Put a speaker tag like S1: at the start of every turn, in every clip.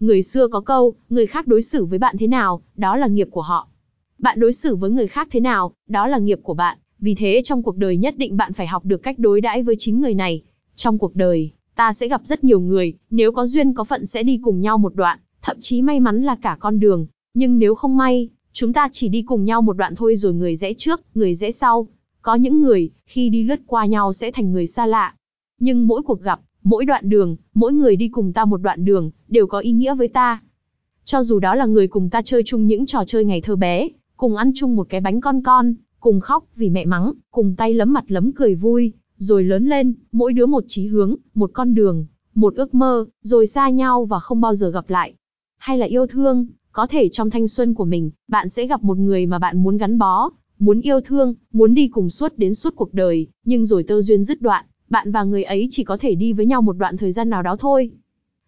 S1: Người xưa có câu, người khác đối xử với bạn thế nào, đó là nghiệp của họ. Bạn đối xử với người khác thế nào, đó là nghiệp của bạn. Vì thế trong cuộc đời nhất định bạn phải học được cách đối đãi với chính người này. Trong cuộc đời, ta sẽ gặp rất nhiều người, nếu có duyên có phận sẽ đi cùng nhau một đoạn, thậm chí may mắn là cả con đường. Nhưng nếu không may, chúng ta chỉ đi cùng nhau một đoạn thôi rồi người rẽ trước, người rẽ sau. Có những người, khi đi lướt qua nhau sẽ thành người xa lạ. Nhưng mỗi cuộc gặp, mỗi đoạn đường, mỗi người đi cùng ta một đoạn đường, đều có ý nghĩa với ta. Cho dù đó là người cùng ta chơi chung những trò chơi ngày thơ bé, cùng ăn chung một cái bánh con con, cùng khóc vì mẹ mắng, cùng tay lấm mặt lấm cười vui, rồi lớn lên, mỗi đứa một chí hướng, một con đường, một ước mơ, rồi xa nhau và không bao giờ gặp lại. Hay là yêu thương, có thể trong thanh xuân của mình, bạn sẽ gặp một người mà bạn muốn gắn bó, muốn yêu thương, muốn đi cùng suốt đến suốt cuộc đời, nhưng rồi tơ duyên dứt đoạn, bạn và người ấy chỉ có thể đi với nhau một đoạn thời gian nào đó thôi.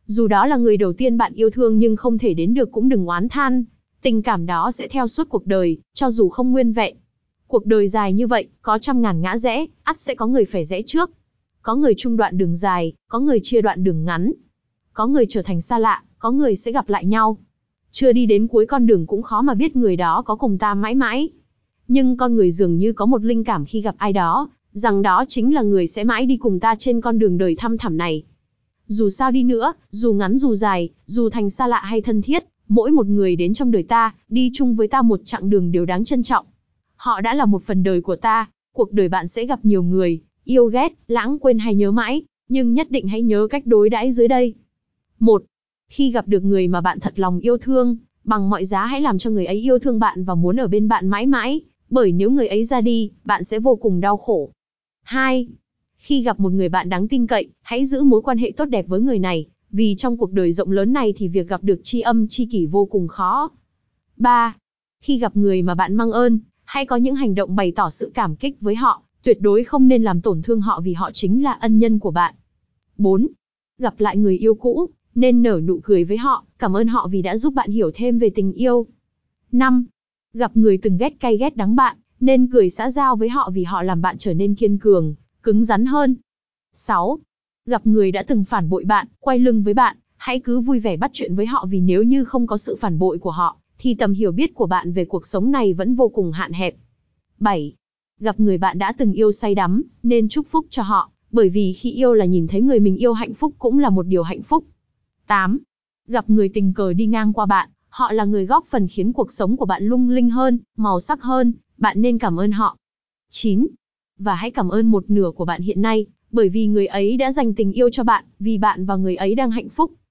S1: Dù đó là người đầu tiên bạn yêu thương nhưng không thể đến được cũng đừng oán than, tình cảm đó sẽ theo suốt cuộc đời, cho dù không nguyên vẹn. Cuộc đời dài như vậy, có trăm ngàn ngã rẽ, ắt sẽ có người phải rẽ trước. Có người chung đoạn đường dài, có người chia đoạn đường ngắn. Có người trở thành xa lạ, có người sẽ gặp lại nhau. Chưa đi đến cuối con đường cũng khó mà biết người đó có cùng ta mãi mãi. Nhưng con người dường như có một linh cảm khi gặp ai đó, rằng đó chính là người sẽ mãi đi cùng ta trên con đường đời thăm thẳm này. Dù sao đi nữa, dù ngắn dù dài, dù thành xa lạ hay thân thiết, mỗi một người đến trong đời ta, đi chung với ta một chặng đường đều đáng trân trọng. Họ đã là một phần đời của ta, cuộc đời bạn sẽ gặp nhiều người, yêu ghét, lãng quên hay nhớ mãi, nhưng nhất định hãy nhớ cách đối đãi dưới đây. Một, Khi gặp được người mà bạn thật lòng yêu thương, bằng mọi giá hãy làm cho người ấy yêu thương bạn và muốn ở bên bạn mãi mãi, bởi nếu người ấy ra đi, bạn sẽ vô cùng đau khổ. 2. Khi gặp một người bạn đáng tin cậy, hãy giữ mối quan hệ tốt đẹp với người này, vì trong cuộc đời rộng lớn này thì việc gặp được tri âm tri kỷ vô cùng khó. 3. Khi gặp người mà bạn mang ơn, hãy có những hành động bày tỏ sự cảm kích với họ, tuyệt đối không nên làm tổn thương họ vì họ chính là ân nhân của bạn. 4. Gặp lại người yêu cũ, nên nở nụ cười với họ, cảm ơn họ vì đã giúp bạn hiểu thêm về tình yêu. 5. Gặp người từng ghét cay ghét đắng bạn, nên cười xã giao với họ vì họ làm bạn trở nên kiên cường, cứng rắn hơn. 6. Gặp người đã từng phản bội bạn, quay lưng với bạn, hãy cứ vui vẻ bắt chuyện với họ vì nếu như không có sự phản bội của họ, thì tầm hiểu biết của bạn về cuộc sống này vẫn vô cùng hạn hẹp. 7. Gặp người bạn đã từng yêu say đắm, nên chúc phúc cho họ, bởi vì khi yêu là nhìn thấy người mình yêu hạnh phúc cũng là một điều hạnh phúc. 8. Gặp người tình cờ đi ngang qua bạn, họ là người góp phần khiến cuộc sống của bạn lung linh hơn, màu sắc hơn, bạn nên cảm ơn họ. 9. Và hãy cảm ơn một nửa của bạn hiện nay, bởi vì người ấy đã dành tình yêu cho bạn, vì bạn và người ấy đang hạnh phúc.